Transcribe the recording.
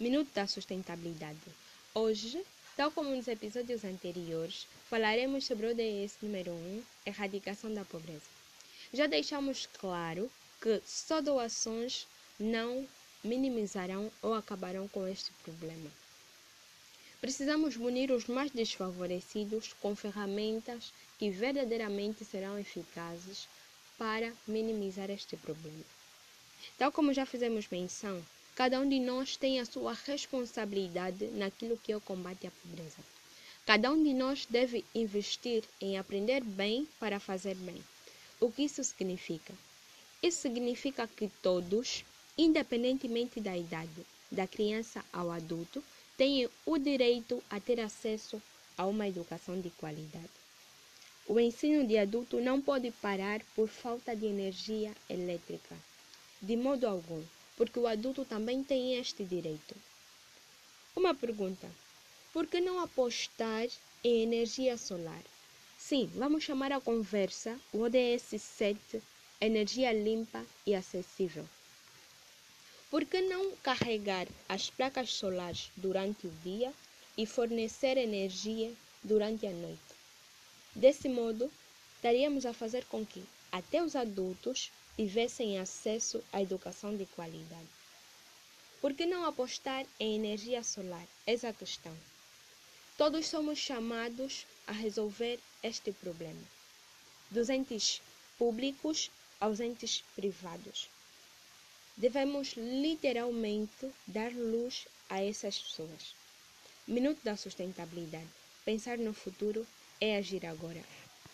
Minuto da Sustentabilidade. Hoje, tal como nos episódios anteriores, falaremos sobre o ODS número 1, Erradicação da Pobreza. Já deixamos claro que só doações não minimizarão ou acabarão com este problema. Precisamos munir os mais desfavorecidos com ferramentas que verdadeiramente serão eficazes para minimizar este problema. Tal como já fizemos menção, Cada um de nós tem a sua responsabilidade naquilo que é o combate à pobreza. Cada um de nós deve investir em aprender bem para fazer bem. O que isso significa? Isso significa que todos, independentemente da idade, da criança ao adulto, têm o direito a ter acesso a uma educação de qualidade. O ensino de adulto não pode parar por falta de energia elétrica, de modo algum porque o adulto também tem este direito. Uma pergunta: por que não apostar em energia solar? Sim, vamos chamar a conversa o ODS 7 Energia limpa e acessível. Por que não carregar as placas solares durante o dia e fornecer energia durante a noite? Desse modo, estaríamos a fazer com que até os adultos tivessem acesso à educação de qualidade. Por que não apostar em energia solar? Essa é questão. Todos somos chamados a resolver este problema, dos entes públicos aos entes privados. Devemos literalmente dar luz a essas pessoas. Minuto da sustentabilidade. Pensar no futuro é agir agora.